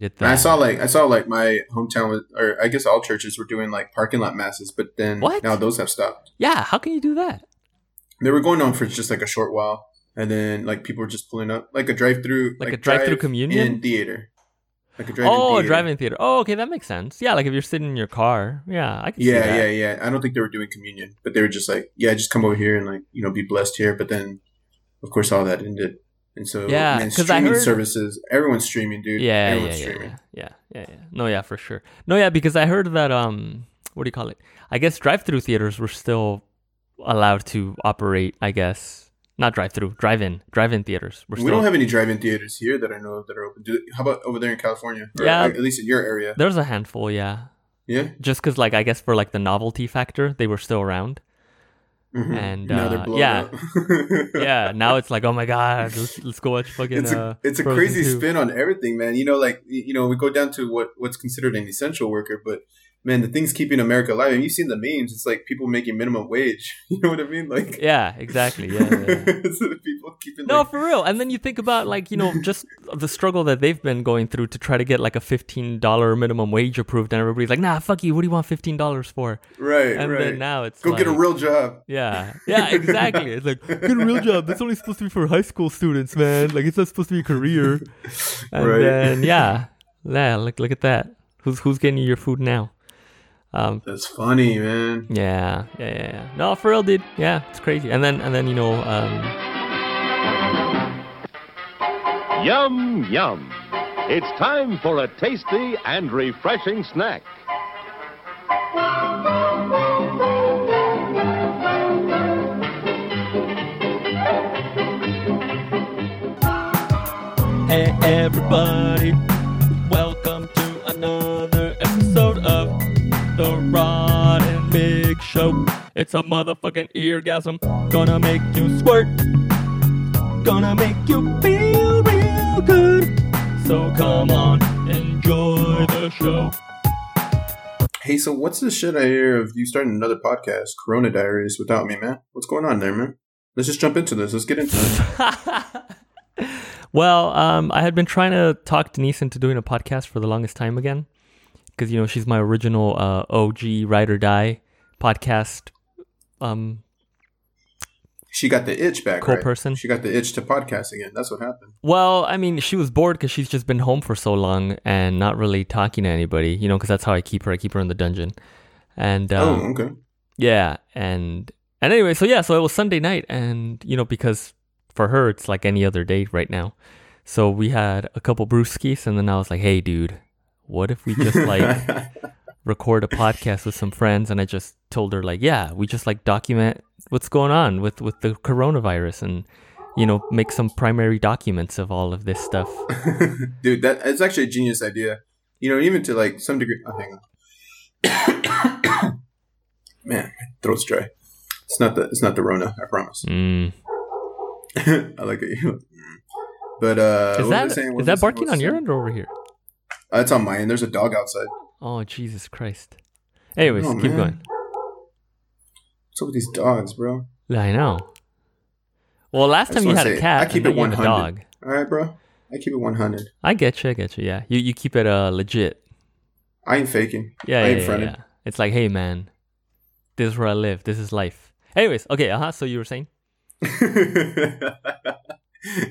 Did And I saw like I saw like my hometown was, or I guess all churches were doing like parking lot masses, but then What? now those have stopped. Yeah, how can you do that? They were going on for just like a short while, and then like people were just pulling up, like a drive-through, Like a drive-through communion? in theater, like a drive-in Oh, a theater. drive-in theater. Oh, okay, that makes sense. Yeah, like if you're sitting in your car. Yeah, I can see Yeah, yeah, yeah. I don't think they were doing communion, but they were just like, yeah, just come over here and like you know be blessed here. But then, of course, all that ended, and so Yeah, man, streaming heard- services, everyone's streaming, dude. Yeah, yeah, everyone's yeah, streaming. yeah, yeah, yeah, yeah. No, yeah, for sure. No, yeah, because I heard that um, what do you call it? I guess drive-through theaters were still allowed to operate. I guess not drive-through, drive-in, drive-in theaters. Were We still. don't have any drive-in theaters here that I know of that are open. Do, how about over there in California? Or Yeah. at least in your area. There's a handful, yeah. Yeah. Just because, like, I guess for like the novelty factor, they were still around. Mhm. And, uh, yeah. yeah, now it's like, oh my god, let's, let's go watch fucking. it's a uh, it's a crazy 2. spin on everything, man. You know, like you know, we go down to what what's considered an essential worker, but man, the things keeping America alive. And you've seen the memes. It's like people making minimum wage. You know what I mean? Like Yeah, exactly. Yeah, yeah, the people keeping. No, like, for real. And then you think about like you know just the struggle that they've been going through to try to get like a fifteen dollar minimum wage approved, and everybody's like, "Nah, fuck you. What do you want fifteen dollars for?" right, And right. then now it's Go get a real job. Yeah, yeah, exactly. It's like get a real job. That's only supposed to be for high school students, man. Like it's not supposed to be a career. And Right. then yeah, yeah. Look, look at that. Who's who's getting you your food now? Um, That's funny, man. yeah, yeah, yeah, yeah. No, for real, dude. Yeah, it's crazy. And then and then you know, um, Yum, yum. It's time for a tasty and refreshing snack. Hey everybody, the Rod and Big Show. It's a motherfucking eargasm, gonna make you squirt, gonna make you feel real good. So come on, enjoy the show. Hey, so what's this shit I hear of you starting another podcast, Corona Diaries, without me, man? What's going on there, man? Let's just jump into this. Let's get into it. well, um, I had been trying to talk Denise into doing a podcast for the longest time again, because you know she's my original uh, OG ride or die podcast um, She got the itch back, right? Co-person. She got the itch to podcast again. That's what happened. Well, I mean, she was bored because she's just been home for so long and not really talking to anybody, you know, because that's how I keep her. I keep her in the dungeon. And um, oh, okay. yeah, and and anyway, so yeah, so it was Sunday night, and you know, because for her it's like any other day right now. So we had a couple brewskis, and then I was like, "Hey, dude, what if we just like record a podcast with some friends?" And I just told her like, "Yeah, we just like document what's going on with with the coronavirus, and you know, make some primary documents of all of this stuff." Dude, that it's actually a genius idea. You know, even to like some degree. Oh, hang on. Man, throat's dry. It's not the it's not the Rona. I promise. Mm. I like it. But uh, Is that saying? Is that barking on your end over here? Uh, it's on my end. There's a dog outside. Oh Jesus Christ! Anyways, Oh, keep man. going. What's up with these dogs, bro? Yeah, I know. Well, last time you had a cat. I keep it now you have a 100. dog. All right, bro. I keep it 100. I get you. I get you. Yeah, you you keep it uh legit. I ain't faking. Yeah, I yeah, ain't yeah, yeah. It's like, hey man, this is where I live. This is life. Anyways, okay. Uh huh. So you were saying?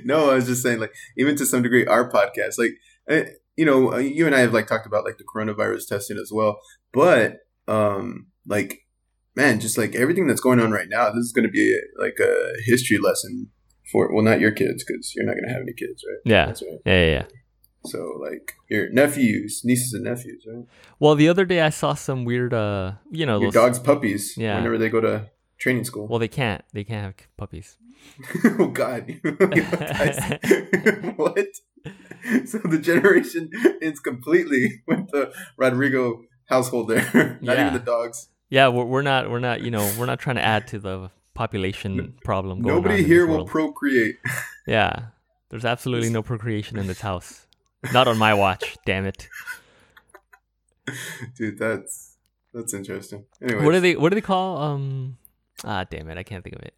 no, I was just saying, like, even to some degree, our podcast, like, eh, you know, uh, you and I have like talked about like the coronavirus testing as well, but um, like, man, just like everything that's going on right now, this is going to be like a history lesson for well, not your kids because you're not going to have any kids, right? Yeah. That's right. Yeah, yeah, yeah. So like your nephews, nieces, and nephews, right? Well, the other day I saw some weird, uh, you know, Your dog's puppies. Yeah. Whenever they go to training school. Well, they can't. They can't have puppies. oh God! What? So the generation ends completely with the Rodrigo household there. Not Yeah. even the dogs. Yeah, we're, we're not. We're not. You know, we're not trying to add to the population problem. Going Nobody here will procreate. Yeah, there's absolutely no procreation in this house. Not on my watch. Damn it. Dude, that's that's interesting. Anyway, What do they? What do they call? Um. Ah, damn it! I can't think of it.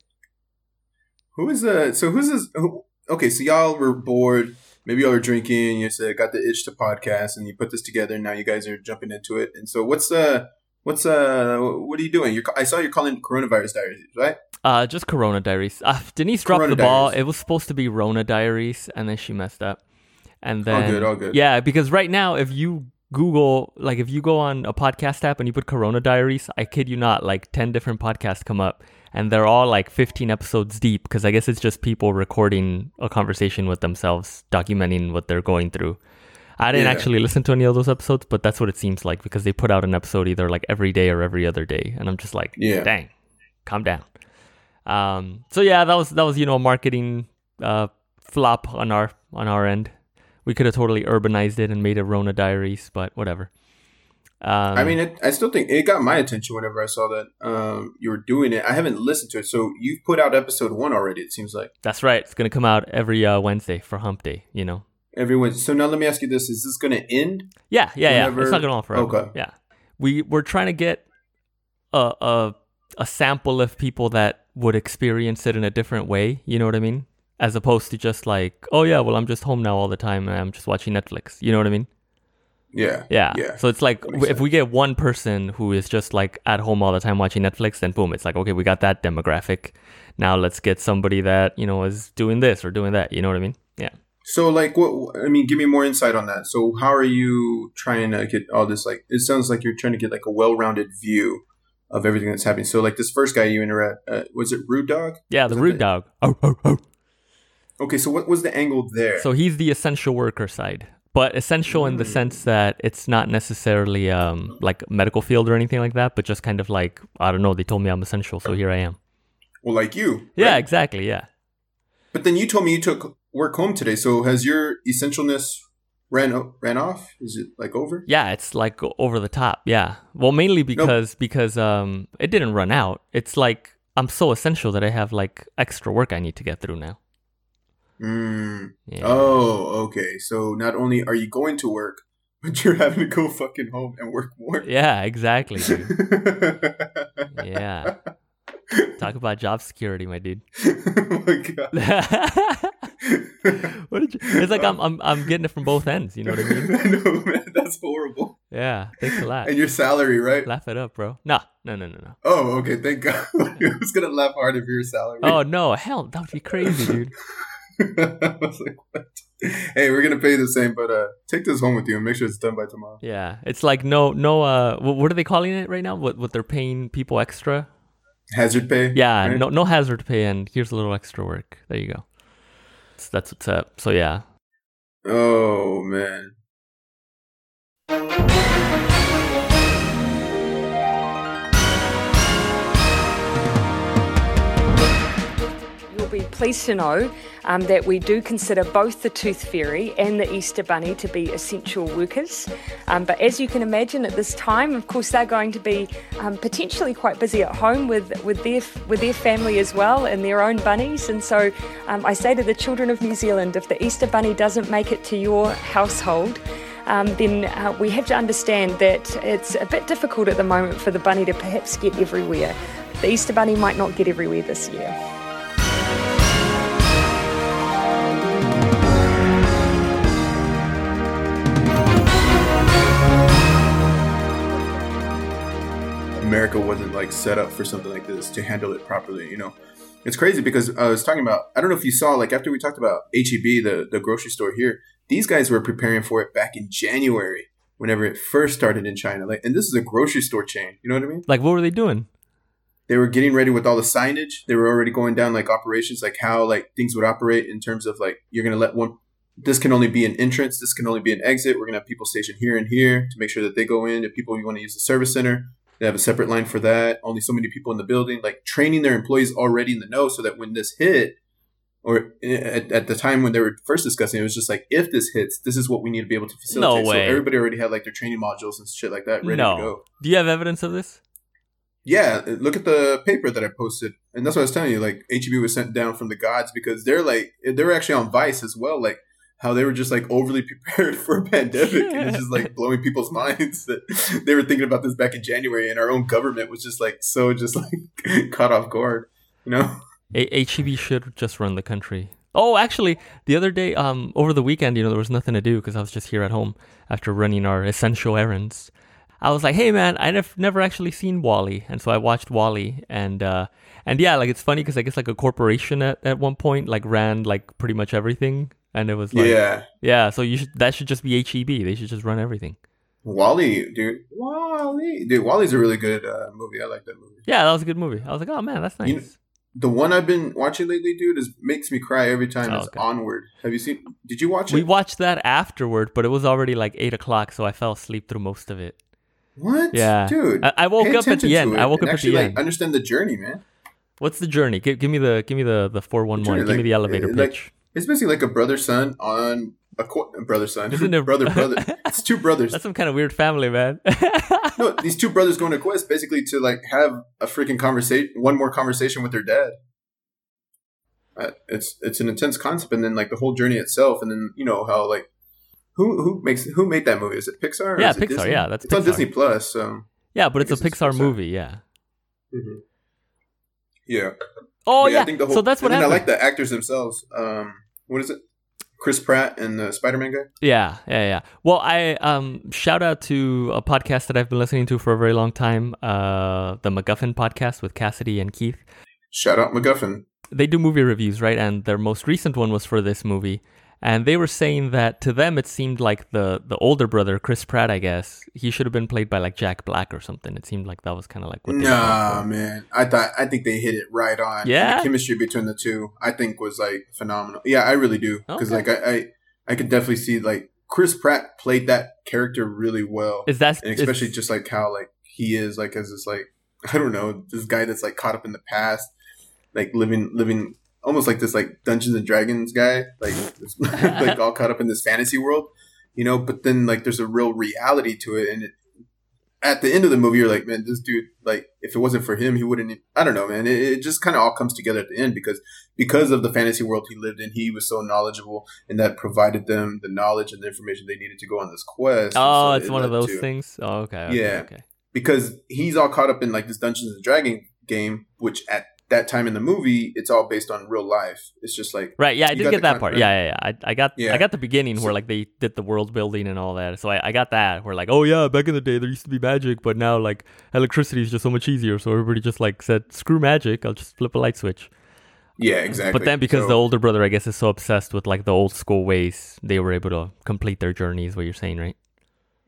Who is uh? So who's this? Who, okay, so y'all were bored. maybe y'all were drinking. You said got the itch to podcast, and you put this together. And now you guys are jumping into it. And so, what's uh, what's uh, what are you doing? You're, I saw you're calling coronavirus diaries, right? Uh, just Corona Diaries. Uh, Denise dropped Corona the ball. Diaries. It was supposed to be Rona Diaries, and then she messed up. And then, All good, all good. Yeah, because right now, if you Google, like, if you go on a podcast app and you put Corona Diaries, I kid you not, like ten different podcasts come up, and they're all like fifteen episodes deep. Because I guess it's just people recording a conversation with themselves, documenting what they're going through. I didn't Yeah. actually listen to any of those episodes, but that's what it seems like because they put out an episode either like every day or every other day, and I'm just like, Yeah. dang, calm down. Um, so yeah, that was that was you know a marketing uh, flop on our on our end. We could have totally urbanized it and made it Rona Diaries, but whatever. Um, I mean, it, I still think it got my attention whenever I saw that um, you were doing it. I haven't listened to it, so you've put out episode one already. It seems like that's right. It's gonna come out every uh, Wednesday for Hump Day. You know. everyone. So now let me ask you this: Is this going to end? Yeah, yeah, yeah. It's not going on forever. Okay. Yeah, we we're trying to get a a a sample of people that would experience it in a different way. You know what I mean? As opposed to just like, oh yeah, well I'm just home now all the time and I'm just watching Netflix. You know what I mean? Yeah, Yeah. yeah. So it's like if we get one person who is just like at home all the time watching Netflix, then boom, it's like okay, we got that demographic. Now let's get somebody that you know is doing this or doing that. You know what I mean? Yeah. So, like, what? I mean, give me more insight on that. So, how are you trying to get all this? Like, it sounds like you're trying to get like a well-rounded view of everything that's happening. So, like, this first guy you interact, uh, was it Rude Dog? Yeah, the rude dog. Oh, oh, oh. Okay, so what was the angle there? So he's the essential worker side, but essential in the sense that it's not necessarily um, like medical field or anything like that, but just kind of like I don't know. They told me I'm essential, so here I am. well, like you. Yeah, exactly. Yeah. But then you told me you took work home today. So, has your essentialness ran o- ran off? Is it like over? Yeah, it's like over the top. Yeah. Well, mainly because because um it didn't run out. It's like I'm so essential that I have like extra work I need to get through now. Mm. Yeah. Oh, okay. So not only are you going to work, but you're having to go fucking home and work more. Yeah, exactly. Yeah. Talk about job security, my dude. oh my god. you, it's like I'm, I'm I'm getting it from both ends. You know what I mean? I know, man. That's horrible. Yeah. Thanks a lot. And your salary, right? Laugh it up, bro. No, no, no, no, no. Oh, okay. Thank God. I was gonna laugh hard if your salary. Oh no, hell, that would be crazy, dude. I was like, what? Hey, we're gonna pay the same, but uh, take this home with you and make sure it's done by tomorrow. Yeah, it's like no, no. Uh, what are they calling it right now? What what they're paying people extra? Hazard pay. Yeah, right? no, no hazard pay, and here's a little extra work. There you go. That's, that's what's up. So yeah, Oh man. Be pleased to know um, that we do consider both the Tooth Fairy and the Easter Bunny to be essential workers. Um, but as you can imagine, at this time, of course, they're going to be um, potentially quite busy at home with, with their with their family as well and their own bunnies. And so, um, I say to the children of New Zealand, if the Easter Bunny doesn't make it to your household, um, then uh, we have to understand that it's a bit difficult at the moment for the bunny to perhaps get everywhere. The Easter Bunny might not get everywhere this year. America wasn't like set up for something like this to handle it properly. You know, it's crazy because uh, I was talking about. I don't know if you saw like after we talked about HEB, the the grocery store here. These guys were preparing for it back in January, whenever it first started in China. Like, and this is a grocery store chain. You know what I mean? like what were they doing? They were getting ready with all the signage. They were already going down like operations, like how like things would operate in terms of like you're gonna let one. This can only be an entrance. This can only be an exit. We're gonna have people stationed here and here to make sure that they go in. If people you want to use the service center, they have a separate line for that. Only so many people in the building. Like training their employees already in the know, so that when this hit, or eh, at, at the time when they were first discussing, it was just like if this hits, this is what we need to be able to facilitate. No way. So everybody already had like their training modules and shit like that ready no. to go. Do you have evidence of this? Yeah, eh, look at the paper that I posted, and that's what I was telling you. Like HEB was sent down from the gods because they're like eh, they're actually on Vice as well. Like how they were just like overly prepared for a pandemic, and it's just like blowing people's minds that they were thinking about this back in January, and our own government was just like so just like caught off guard. You know? A- HEB should just run the country. Oh, actually, the other day, um, over the weekend, you know, there was nothing to do because I was just here at home after running our essential errands. I was like, hey man, I have never actually seen WALL-E, and so I watched WALL-E, and uh, and yeah, like it's funny because I guess like a corporation at, at one point like ran like pretty much everything, and it was like yeah, yeah. So you should that should just be HEB. They should just run everything. WALL-E, dude, WALL-E, dude, WALL-E's a really good uh, movie. I like that movie. Yeah, that was a good movie. I was like, oh man, that's nice. You know- The one I've been watching lately, dude, is makes me cry every time. Oh, it's okay. Onward. Have you seen? Did you watch it? we watched that afterward, but it was already like eight o'clock, so I fell asleep through most of it. What? Yeah. dude. I- I woke up at the end. it I woke up at actually, the like, end. Understand the journey, man. What's the journey? Give, give me the give me the the four one one. Give me the elevator uh, like- pitch. It's basically like a brother son on a qu- brother son. Isn't it- brother brother? It's two brothers. That's some kind of weird family, man. no, these two brothers going to quest basically to like have a freaking conversation, one more conversation with their dad. Uh, it's it's an intense concept, and then like the whole journey itself, and then you know how like who who makes who made that movie? Is it Pixar? or Yeah, is it Pixar, Disney? yeah, that's it's on Disney Plus. So yeah, but it's a guess it's Pixar Pixar. movie. Yeah. yeah. Oh But yeah. I think the whole, so that's what and then happened. I like the actors themselves. Um, what is it? Chris Pratt and the Spider Man guy. Yeah, yeah, yeah. Well, I um shout out to a podcast that I've been listening to for a very long time, uh the MacGuffin podcast with Cassidy and Keith. Shout out MacGuffin. They do movie reviews, right? And their most recent one was for this movie. And they were saying that to them it seemed like the the older brother, Chris Pratt, I guess, he should have been played by like Jack Black or something. It seemed like that was kind of like what they Nah, man. I thought I think they hit it right on. Yeah? the chemistry between the two, I think, was like phenomenal. Yeah, I really do because Okay. like I, I, I could definitely see like Chris Pratt played that character really well, Is that and is- especially just like how like he is like as this like I don't know this guy that's like caught up in the past, like living living almost like this like Dungeons and Dragons guy, like like all caught up in this fantasy world, you know. But then like there's a real reality to it, and it, at the end of the movie, you're like, man, this dude, like, if it wasn't for him, he wouldn't. e-" I don't know, man. It, it just kind of all comes together at the end because because of the fantasy world he lived in, he was so knowledgeable, and that provided them the knowledge and the information they needed to go on this quest. Oh, so it's it one of those to- things. Oh, okay. okay Yeah. Okay. because he's all caught up in like this Dungeons and Dragon game, which at that time in the movie, it's all based on real life. It's just like Right. Yeah, I did get that part. Yeah, yeah, yeah. I, I got Yeah. I got the beginning So- where like they did the world building and all that. So I, I got that where like, oh yeah, back in the day there used to be magic, but now like electricity is just so much easier. So everybody just like said, screw magic, I'll just flip a light switch. yeah, exactly. But then because So- the older brother, I guess, is so obsessed with like the old school ways, they were able to complete their journey. Is what you're saying, right?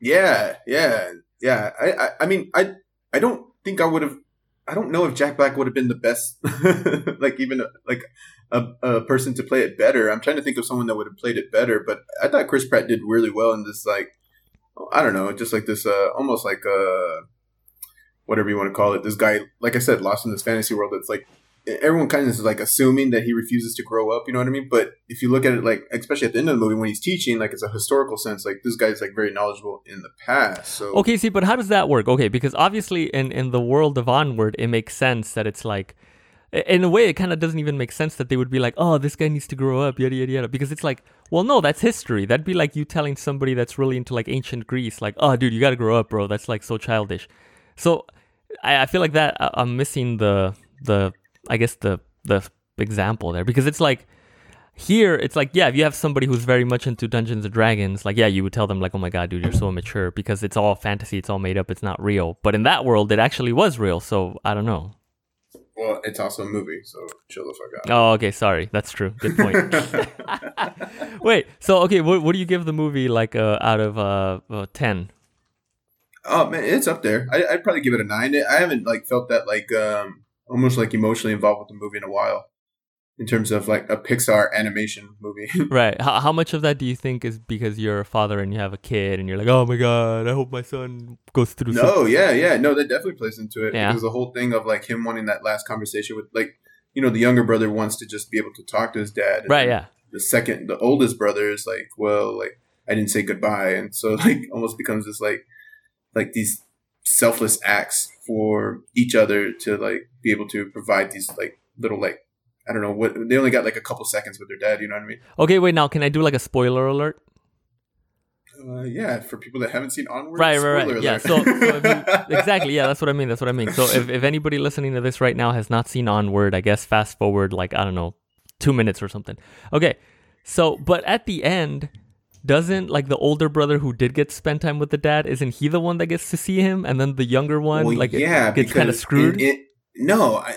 Yeah, yeah, yeah. I, I, I mean, I, I don't think I would have. I don't know if Jack Black would have been the best, like even like a, a person to play it better. I'm trying to think of someone that would have played it better, but I thought Chris Pratt did really well in this. Like, I don't know, just like this, uh, almost like uh, whatever you want to call it. This guy, like I said, lost in this fantasy world. That's like everyone kind of is like assuming that he refuses to grow up. You know what I mean? But if you look at it, like especially at the end of the movie when he's teaching, like it's a historical sense. Like this guy's like very knowledgeable in the past. So Okay, see, but how does that work? Okay, because obviously in in the world of Onward, it makes sense that it's like. In a way, it kind of doesn't even make sense that they would be like, "Oh, this guy needs to grow up," yada yada yada. Because it's like, well, no, that's history. That'd be like you telling somebody that's really into like ancient Greece, like, "Oh, dude, you got to grow up, bro." That's like so childish. So, I, I feel like that I, I'm missing the the I guess the the example there. Because it's like here it's like yeah if you have somebody who's very much into dungeons and dragons like yeah you would tell them like oh my god dude you're so immature because it's all fantasy it's all made up it's not real. But in that world it actually was real so i don't know. Well, it's also a movie, so chill the fuck out. oh okay sorry. That's true. Good point. Wait so okay what, what do you give the movie like uh, out of uh, uh 10 Oh man, it's up there. I, I'd probably give it a nine. I haven't like felt that like um almost like emotionally involved with the movie in a while, in terms of like a Pixar animation movie. right how, how much of that do you think is because you're a father and you have a kid and you're like oh my god i hope my son goes through some-" no, yeah, yeah, no, that definitely plays into it. Yeah. Because the whole thing of like him wanting that last conversation with like you know the younger brother wants to just be able to talk to his dad. right yeah The second, the oldest brother is like, well, like I didn't say goodbye, and so like almost becomes this like like these selfless acts for each other to like be able to provide these like little like I don't know what they only got like a couple seconds with their dad. You know what I mean? okay wait now can i do like a spoiler alert Uh, yeah, for people that haven't seen Onward, Right, right, right. Yeah, so- so you- exactly yeah that's what i mean that's what i mean so if, if anybody listening to this right now has not seen onward i guess fast forward like i don't know two minutes or something. Okay, so but at the end, doesn't like the older brother who did get to spend time with the dad? Isn't he the one that gets to see him, and then the younger one Well, like it yeah, gets kind of screwed? it- it- no, I,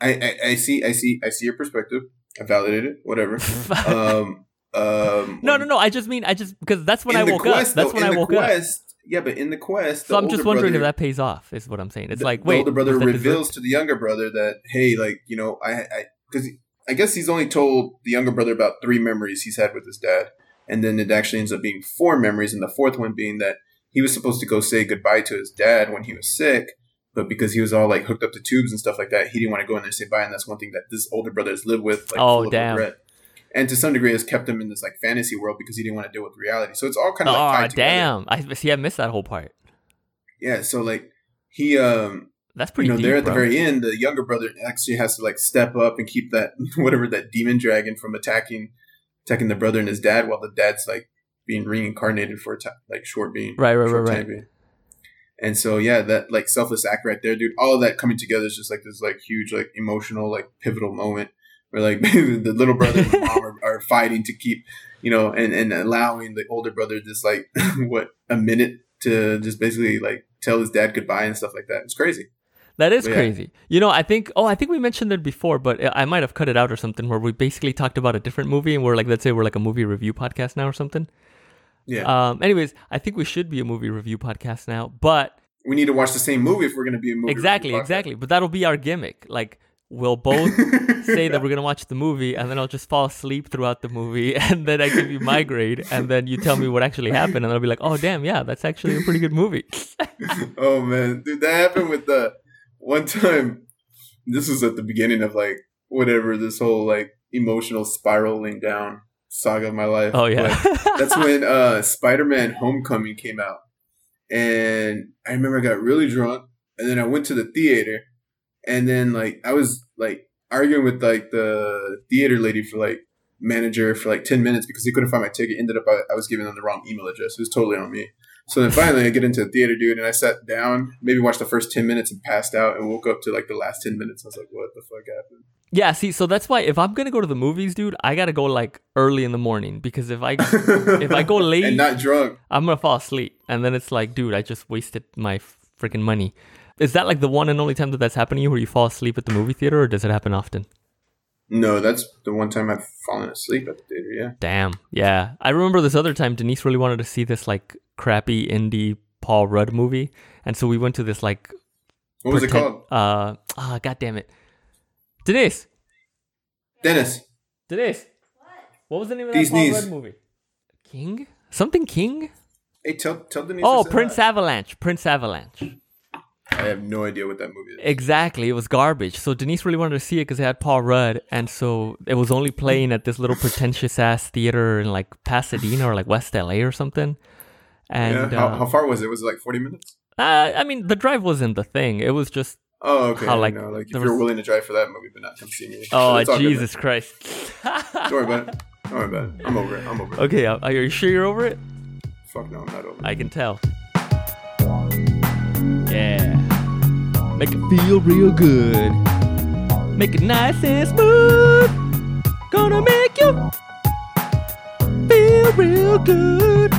I, I, I see, I see, I see your perspective. I validate it. Whatever. um, um, no, no, no. I just mean I just because that's when I woke quest, up. That's though, when I woke up. quest, Yeah, but in the quest, So the I'm just wondering if that pays off. Is what I'm saying. It's the, like the wait, older brother reveals to the younger brother that hey, like you know, I, I, because I guess he's only told the younger brother about three memories he's had with his dad, and then it actually ends up being four memories, and the fourth one being that he was supposed to go say goodbye to his dad when he was sick, but because he was all like hooked up to tubes and stuff like that, he didn't want to go in there and say bye, and that's one thing that this older brother has lived with, like, Oh, damn. regret. And to some degree, has kept him in this like fantasy world because he didn't want to deal with reality. So it's all kind of like Oh tied together. damn! I see. I missed that whole part. Yeah. So like he um That's pretty. you know, deep, there at the very end, the younger brother actually has to like step up and keep that whatever that demon dragon from attacking attacking the brother and his dad, while the dad's like being reincarnated for a time, like short being Right, right, short right, time being. And so yeah, that like selfless act right there, dude. All of that coming together is just like this like huge like emotional like pivotal moment where like the little brother and mom are, are fighting to keep you know and and allowing the older brother just like what a minute to just basically like tell his dad goodbye and stuff like that. It's crazy. That is crazy. You know, I think. Oh, I think we mentioned it before, but I might have cut it out or something. Where we basically talked about a different movie, and we're like, let's say we're like a movie review podcast now or something. Yeah. Um. Anyways, I think we should be a movie review podcast now, but we need to watch the same movie if we're going to be a movie. exactly, review exactly. But that'll be our gimmick. Like we'll both say that we're gonna watch the movie, and then I'll just fall asleep throughout the movie, and then I give you my grade, and then you tell me what actually happened, and I'll be like, oh damn, yeah, that's actually a pretty good movie. oh man, dude, that happened with the one time. This was at the beginning of like whatever this whole like emotional spiraling down saga of my life. oh yeah. That's when uh Spider-Man: Homecoming came out, and I remember I got really drunk, and then I went to the theater, and then like I was like arguing with like the theater lady for like manager for like 10 minutes because he couldn't find my ticket. Ended up I, I was giving them the wrong email address. It was totally on me. So then finally I get into the theater dude and I sat down maybe watched the first 10 minutes and passed out and woke up to like the last 10 minutes. I was like what the fuck happened Yeah, see, so that's why if I'm gonna go to the movies, dude, I gotta go like early in the morning because if I if I go late, and not drunk I'm gonna fall asleep, and then it's like, dude, I just wasted my freaking money. Is that like the one and only time that that's happened to you, where you fall asleep at the movie theater, or does it happen often? no that's the one time I've fallen asleep at the theater yeah Damn, yeah. I remember this other time Denise really wanted to see this like crappy indie Paul Rudd movie, and so we went to this like what was it called Uh, ah, god damn it, Denise, Dennis Denise, what was the name of These that Paul knees. Rudd movie? King, something King. hey tell tell Denise Oh, Prince hi. Avalanche. Prince Avalanche. I have no idea what that movie is Exactly. It was garbage. So Denise really wanted to see it because it had Paul Rudd, and so it was only playing at this little pretentious ass theater in like Pasadena or like West LA or something. And yeah how, uh, how far was it was it like 40 minutes uh, I mean, the drive wasn't the thing. It was just Oh, okay. How, like, like, like if you're was- willing to drive for that movie, but not come see me. oh good, Jesus Christ. Don't worry about it. Don't worry about it. I'm over it. I'm over it. okay, uh, are you sure you're over it? Fuck no, I'm not over it. I can tell. Yeah. Make it feel real good. Make it nice and smooth. Gonna make you feel real good.